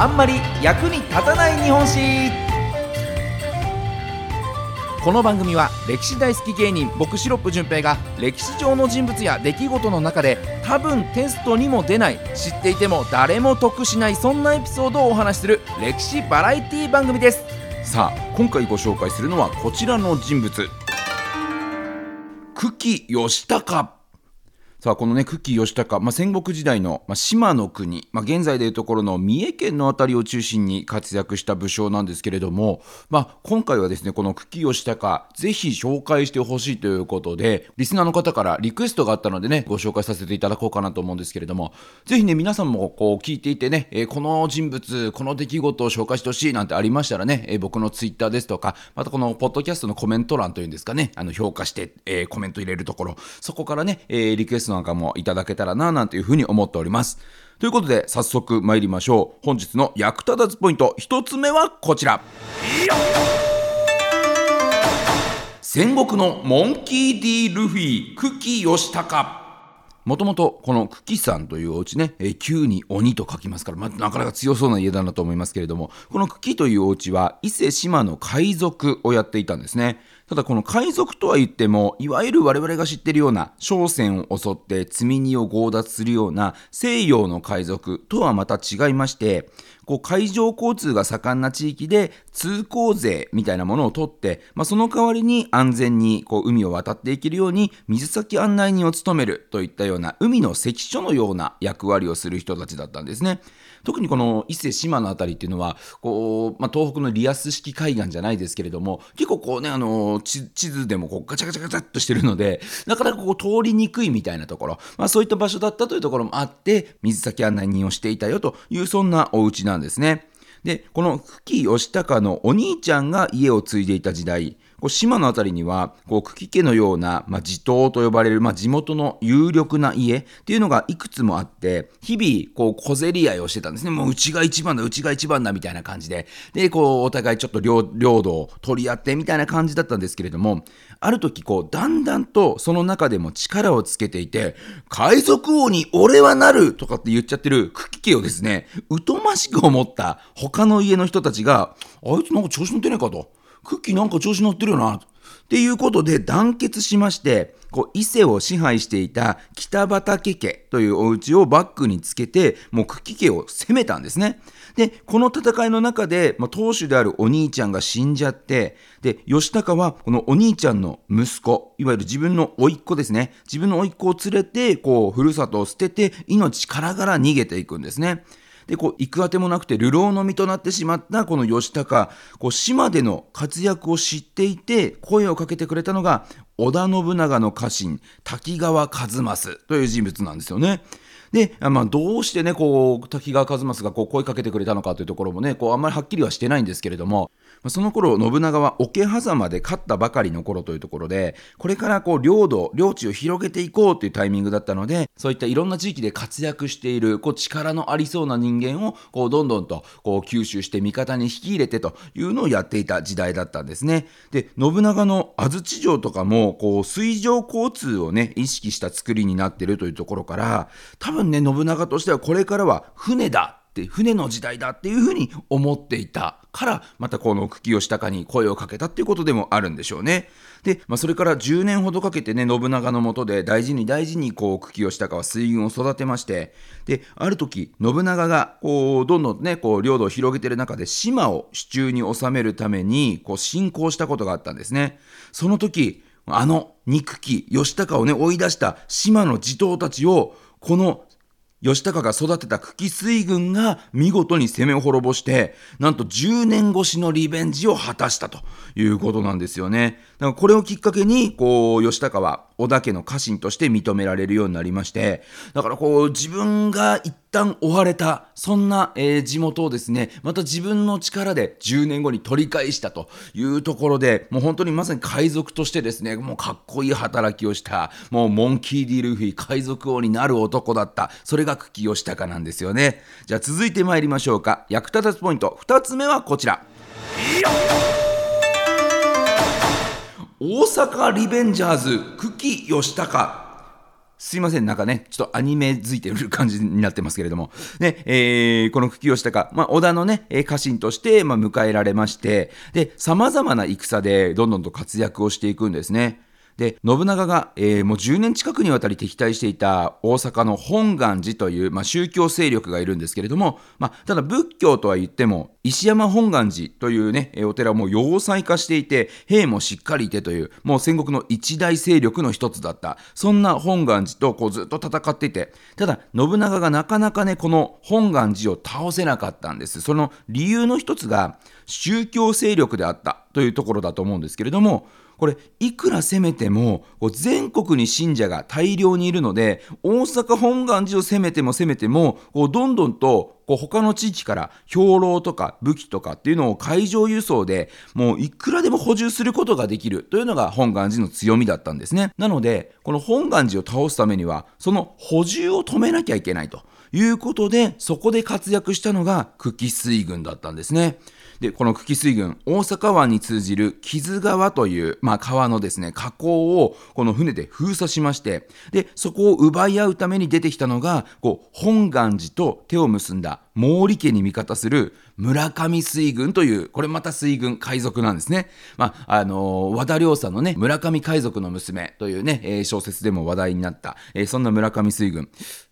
あんまり役に立たない日本史。この番組は歴史大好き芸人僕シロップ純平が歴史上の人物や出来事の中で多分テストにも出ない知っていても誰も得しないそんなエピソードをお話しする歴史バラエティ番組です。さあ今回ご紹介するのはこちらの人物。久喜義高さあ、このね、久喜義高、まあ、戦国時代の、まあ、島の国、まあ、現在でいうところの三重県の辺りを中心に活躍した武将なんですけれども、まあ、今回はですね、この久喜義高、ぜひ紹介してほしいということで、リスナーの方からリクエストがあったのでね、ご紹介させていただこうかなと思うんですけれども、ぜひね、皆さんもこう聞いていてね、えー、この人物、この出来事を紹介してほしいなんてありましたらね、えー、僕のツイッターですとか、またこのポッドキャストのコメント欄というんですかね、あの評価して、えー、コメント入れるところ、そこからね、えリクエストなんかもいただけたらな、なんていうふうに思っております。ということで、早速参りましょう。本日の役立たずポイント、1つ目はこちら。戦国のモンキー・ディ・ルフィ、久喜義高。もともとこの久喜さんというお家ね、えー、旧に鬼と書きますから、まあ、なかなか強そうな家だなと思いますけれども、この久喜というお家は伊勢志摩の海賊をやっていたんですね。ただこの海賊とは言っても、いわゆる我々が知ってるような商船を襲って積み荷を強奪するような西洋の海賊とはまた違いまして、こう海上交通が盛んな地域で通行税みたいなものを取って、まあ、その代わりに安全にこう海を渡っていけるように水先案内人を務めるといったような海の関所のような役割をする人たちだったんですね。特にこの伊勢志摩の辺りっていうのはこう、まあ、東北のリアス式海岸じゃないですけれども結構こうねあの地図でもこうガチャガチャガチャっとしてるのでなかなかこう通りにくいみたいなところ、まあ、そういった場所だったというところもあって水先案内人をしていたよというそんなお家なんですですね。でこの久喜義高のお兄ちゃんが家を継いでいた時代こう島の辺りにはこう久喜家のような、まあ、地頭と呼ばれる、まあ、地元の有力な家っていうのがいくつもあって日々こう小競り合いをしてたんですねもううちが一番だうちが一番だみたいな感じででこうお互いちょっと領土を取り合ってみたいな感じだったんですけれどもある時こうだんだんとその中でも力をつけていて海賊王に俺はなるとかって言っちゃってる久喜家をですね疎ましく思った他の家の人たちがあいつなんか調子乗ってねえかと。クッキーなんか調子乗ってるよな。っていうことで団結しまして、こう伊勢を支配していた北畠家というお家をバックにつけて、もう久喜家を攻めたんですね。で、この戦いの中で、まあ、当主であるお兄ちゃんが死んじゃって、で、義高はこのお兄ちゃんの息子、いわゆる自分の甥っ子ですね。自分の甥っ子を連れて、こう、ふるさとを捨てて、命からがら逃げていくんですね。で、こう、行くあてもなくて、流浪の身となってしまったこの義高、こう、島での活躍を知っていて、声をかけてくれたのが、織田信長の家臣、滝川一益という人物なんですよね。で、まあ、どうしてね、こう、滝川一益がこう声かけてくれたのかというところもね、こう、あんまりはっきりはしてないんですけれども、その頃、信長は桶狭間で勝ったばかりの頃というところで、これからこう、領土、領地を広げていこうというタイミングだったので、そういったいろんな地域で活躍している、こう、力のありそうな人間を、こう、どんどんと、こう、吸収して味方に引き入れてというのをやっていた時代だったんですね。で、信長の安土城とかも、こう、水上交通をね、意識した作りになっているというところから、多分ね、信長としてはこれからは船だって船の時代だっていうふうに思っていたからまたこの久喜義高に声をかけたっていうことでもあるんでしょうね。で、まあ、それから10年ほどかけてね信長のもとで大事に大事にこう久喜義高は水軍を育てましてである時信長がこうどんどんねこう領土を広げてる中で島を手中に収めるためにこう侵攻したことがあったんですね。その時あの憎き義高をね追い出した島の地頭たちをこの義高が育てた久喜水軍が見事に攻めを滅ぼして、なんと10年越しのリベンジを果たしたということなんですよね。だからこれをきっかけに、こう、義高は織田家の家臣として認められるようになりまして、だからこう、自分が一旦追われた、そんな、えー、地元をですね、また自分の力で10年後に取り返したというところで、もう本当にまさに海賊としてですね、もうかっこいい働きをした、もうモンキー・ディ・ルフィ、海賊王になる男だった。それが久喜義高なんですよね。じゃあ続いて参りましょうか。役立たずポイント、2つ目はこちら。大阪リベンジャーズ久喜義高すいません、なんかね、ちょっとアニメづいてる感じになってますけれども、ね、えー、この久喜義高、まあ、織田のね、家臣として、まあ、迎えられまして、で、様々な戦でどんどんと活躍をしていくんですね。で信長が、えー、もう10年近くにわたり敵対していた大阪の本願寺という、まあ、宗教勢力がいるんですけれども、まあ、ただ仏教とは言っても石山本願寺というねお寺も要塞化していて兵もしっかりいてというもう戦国の一大勢力の一つだったそんな本願寺とこうずっと戦っていてただ信長がなかなかねこの本願寺を倒せなかったんです。その理由の一つが宗教勢力であったというところだと思うんですけれどもこれいくら攻めても全国に信者が大量にいるので大阪本願寺を攻めても攻めてもこうどんどんとこう他の地域から兵糧とか武器とかっていうのを海上輸送でもういくらでも補充することができるというのが本願寺の強みだったんですね。なのでこの本願寺を倒すためにはその補充を止めなきゃいけないということでそこで活躍したのが久喜水軍だったんですね。で、この久喜水軍、大阪湾に通じる木津川という、まあ、川のですね、河口をこの船で封鎖しまして、で、そこを奪い合うために出てきたのが、こう、本願寺と手を結んだ毛利家に味方する村上水軍という、これまた水軍海賊なんですね。まあ、あのー、和田亮さんのね、村上海賊の娘というね、えー、小説でも話題になった、えー、そんな村上水軍。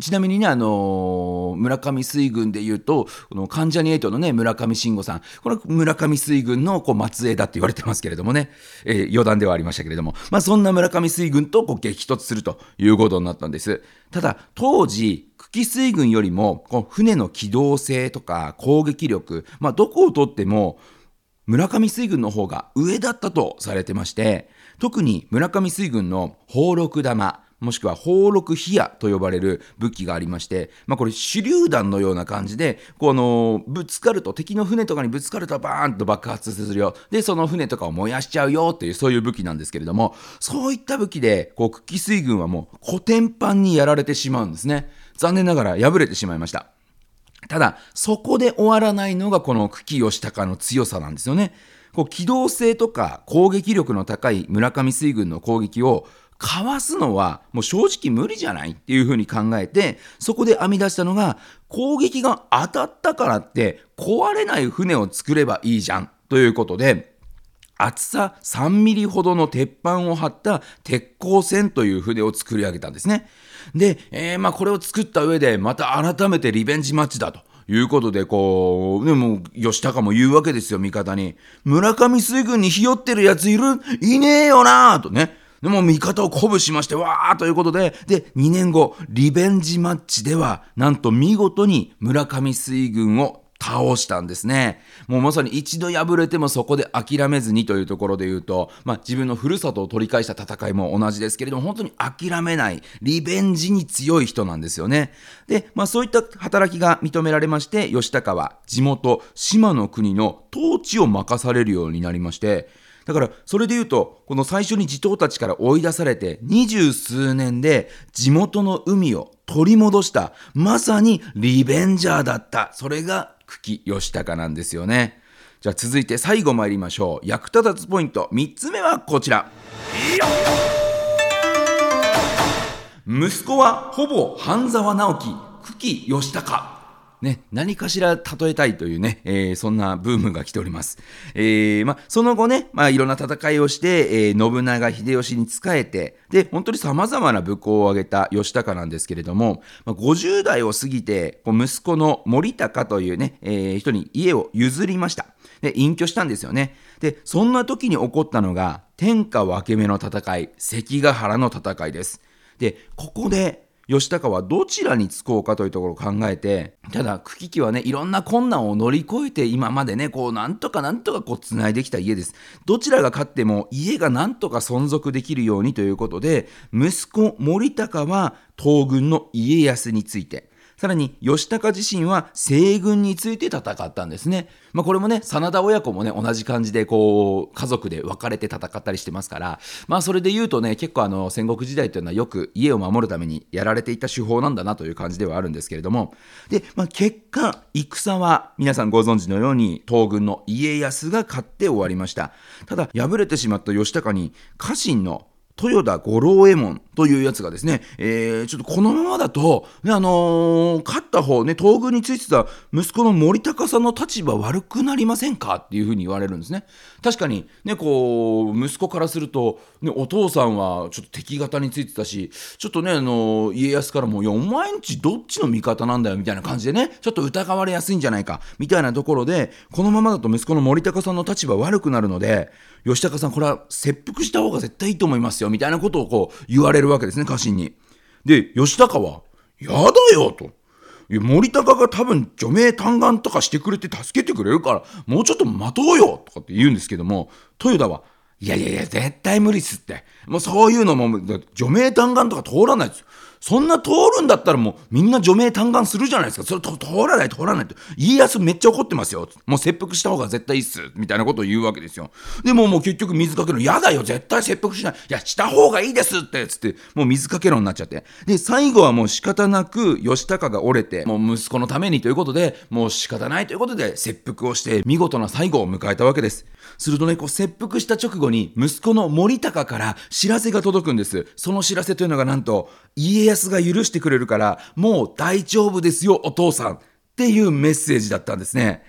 ちなみにね、あの村上水軍で言うと、この関ジャニ∞のね、村上信五さん、この村上水軍のこう末裔だって言われてますけれどもね、えー、余談ではありましたけれども、まあ、そんな村上水軍とこう激突するということになったんです。ただ、当時、久喜水軍よりも、この船の機動性とか攻撃力、まあ、どこをとっても、村上水軍の方が上だったとされてまして、特に村上水軍の砲録玉、もしくは砲録火矢と呼ばれる武器がありまして、まあ、これ手榴弾のような感じで、このぶつかると、敵の船とかにぶつかるとバーンと爆発するよ。で、その船とかを燃やしちゃうよっていう、そういう武器なんですけれども、そういった武器で、こう、久喜水軍はもう、古典版にやられてしまうんですね。残念ながら敗れてしまいました。ただ、そこで終わらないのがこの久喜義高の強さなんですよね。こう機動性とか攻撃力の高い村上水軍の攻撃をかわすのはもう正直無理じゃないっていうふうに考えて、そこで編み出したのが、攻撃が当たったからって壊れない船を作ればいいじゃんということで、厚さ3ミリほどの鉄板を張った鉄鋼船という船を作り上げたんですね。で、えー、まあこれを作った上でまた改めてリベンジマッチだと。いうことで、こう、でも、吉高も言うわけですよ、味方に。村上水軍にひよってるやついる？いねえよなとね。でも味方を鼓舞しまして、わーということで、で、2年後、リベンジマッチでは、なんと見事に村上水軍を倒したんですね。もうまさに一度敗れてもそこで諦めずにというところで言うと、まあ、自分のふるさとを取り返した戦いも同じですけれども、本当に諦めない、リベンジに強い人なんですよね。で、まあ、そういった働きが認められまして、吉高は地元、島の国の統治を任されるようになりまして、だからそれで言うとこの最初に地頭たちから追い出されて二十数年で地元の海を取り戻したまさにリベンジャーだったそれが久喜義高なんですよね。じゃあ続いて最後参りましょう。役立たずポイント。3つ目はこちら。息子はほぼ半沢直樹。久喜義孝ね、何かしら例えたいというね、えー、そんなブームが来ております。えー、ま、その後ね、まあ、いろんな戦いをして、えー、信長秀吉に仕えて、で、本当に様々な武功を挙げた義高なんですけれども、まあ、50代を過ぎて、息子の森高というね、えー、人に家を譲りました。で、隠居したんですよね。で、そんな時に起こったのが、天下分け目の戦い、関ヶ原の戦いです。で、ここで、義高はどちらにつこうかというところを考えて、ただ、久喜家はね、いろんな困難を乗り越えて、今までね、こう、なんとかなんとかこう、繋いできた家です。どちらが勝っても、家がなんとか存続できるようにということで、息子、森高は、東軍の家康について、さらに義高自身は西軍について戦ったんですね。まあ、これもね、真田親子もね、同じ感じでこう、家族で分かれて戦ったりしてますから、まあそれで言うとね、結構あの、戦国時代というのはよく家を守るためにやられていた手法なんだなという感じではあるんですけれども、で、まあ結果、戦は皆さんご存知のように東軍の家康が勝って終わりました。ただ、敗れてしまった義高に家臣の豊田五郎右衛門というやつがですね、えー、ちょっとこのままだと、ね、あのー、勝った方、ね、東軍についてた息子の森高さんの立場悪くなりませんかっていうふうに言われるんですね。確かに、ね、こう、息子からすると、ね、お父さんはちょっと敵方についてたし、ちょっとね、あのー、家康からも、いや、お前んちどっちの味方なんだよ、みたいな感じでね、ちょっと疑われやすいんじゃないか、みたいなところで、このままだと息子の森高さんの立場悪くなるので、吉高さん、これは切腹した方が絶対いいと思いますよ、みたいなことをこう言われるわけですね、家臣に。で、吉高は、やだよと。いや森高が多分除名嘆願とかしてくれて助けてくれるから、もうちょっと待とうよとかって言うんですけども、豊田は、いやいやいや、絶対無理っすって。もうそういうのも、除名嘆願とか通らないですよ。そんな通るんだったらもうみんな除名嘆願するじゃないですか。それ通らない通らないと。家康めっちゃ怒ってますよ。もう切腹した方が絶対いいっす。みたいなことを言うわけですよ。でももう結局水かけるの嫌だよ。絶対切腹しない。いや、した方がいいですって。つって、もう水かけろになっちゃって。で、最後はもう仕方なく義高が折れて、もう息子のためにということで、もう仕方ないということで切腹をして見事な最後を迎えたわけです。するとね、こう切腹した直後に息子の森高から知らせが届くんです。その知らせというのがなんと、家康が許してくれるから、もう大丈夫ですよ、お父さん。っていうメッセージだったんですね。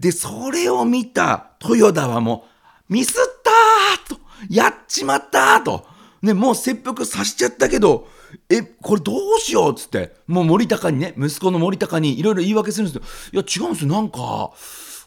で、それを見た豊田はもう、ミスったーと、やっちまったーと、ね、もう切腹させちゃったけど、え、これどうしようっつって、もう森高にね、息子の森高にいろいろ言い訳するんですよ。いや、違うんですよ、なんか、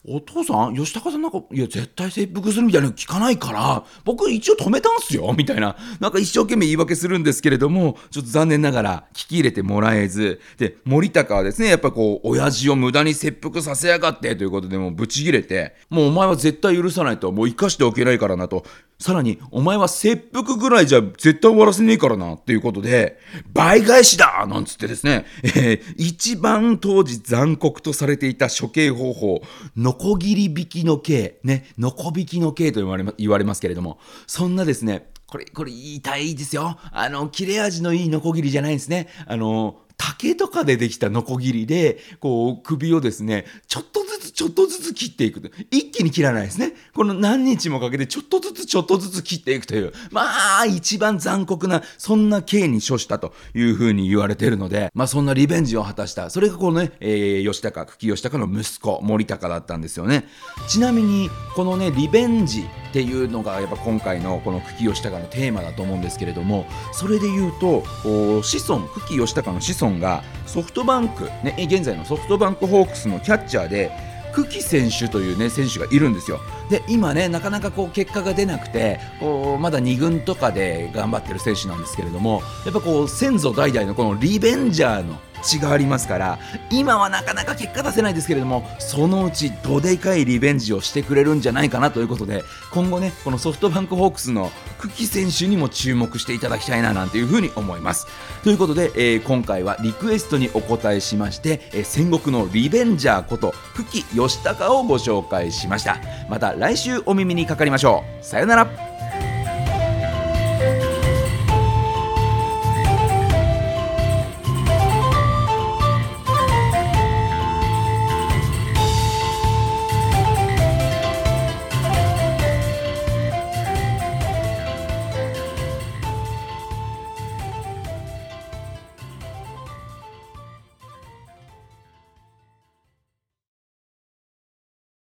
お父さん吉高さんなんか、いや、絶対切腹するみたいなの聞かないから、僕一応止めたんすよみたいな。なんか一生懸命言い訳するんですけれども、ちょっと残念ながら聞き入れてもらえず、で、森高はですね、やっぱこう、親父を無駄に切腹させやがってということでもうブチ切れて、もうお前は絶対許さないと、もう生かしておけないからなと、さらに、お前は切腹ぐらいじゃ絶対終わらせねえからな、っていうことで、倍返しだなんつってですね、えー、一番当時残酷とされていた処刑方法、ノコギリ引きの刑、ね、ノコ引きの刑と言われ言われますけれども、そんなですね、これ、これ痛いですよ。あの、切れ味のいいノコギリじゃないんですね。あの、竹とかでできたノコギリで、こう、首をですね、ちょっとずつちょっとずつ切っていく。一気に切らないですね。この何日もかけてちょっとずつちょっとずつ切っていくという、まあ、一番残酷な、そんな刑に処したというふうに言われているので、まあ、そんなリベンジを果たした。それがこのね、えー、吉高、久喜義高の息子、森高だったんですよね。ちなみに、このね、リベンジっていうのが、やっぱ今回のこの久喜義高のテーマだと思うんですけれども、それで言うと、子孫、久喜義高の子孫が、ソフトバンク、ね、現在のソフトバンクホークスのキャッチャーで、久喜選手というね選手がいるんですよ。で今ねなかなかこう結果が出なくてこうまだ2軍とかで頑張ってる選手なんですけれどもやっぱこう先祖代々のこのリベンジャーの血がありますから今はなかなか結果出せないですけれどもそのうちどでかいリベンジをしてくれるんじゃないかなということで今後ねこのソフトバンクホークスの久喜選手にも注目していただきたいななんていうふうに思います。ということで、えー、今回はリクエストにお答えしまして、えー、戦国のリベンジャーこと久喜義高をご紹介しました。また来週お耳にかかりましょう。さよなら。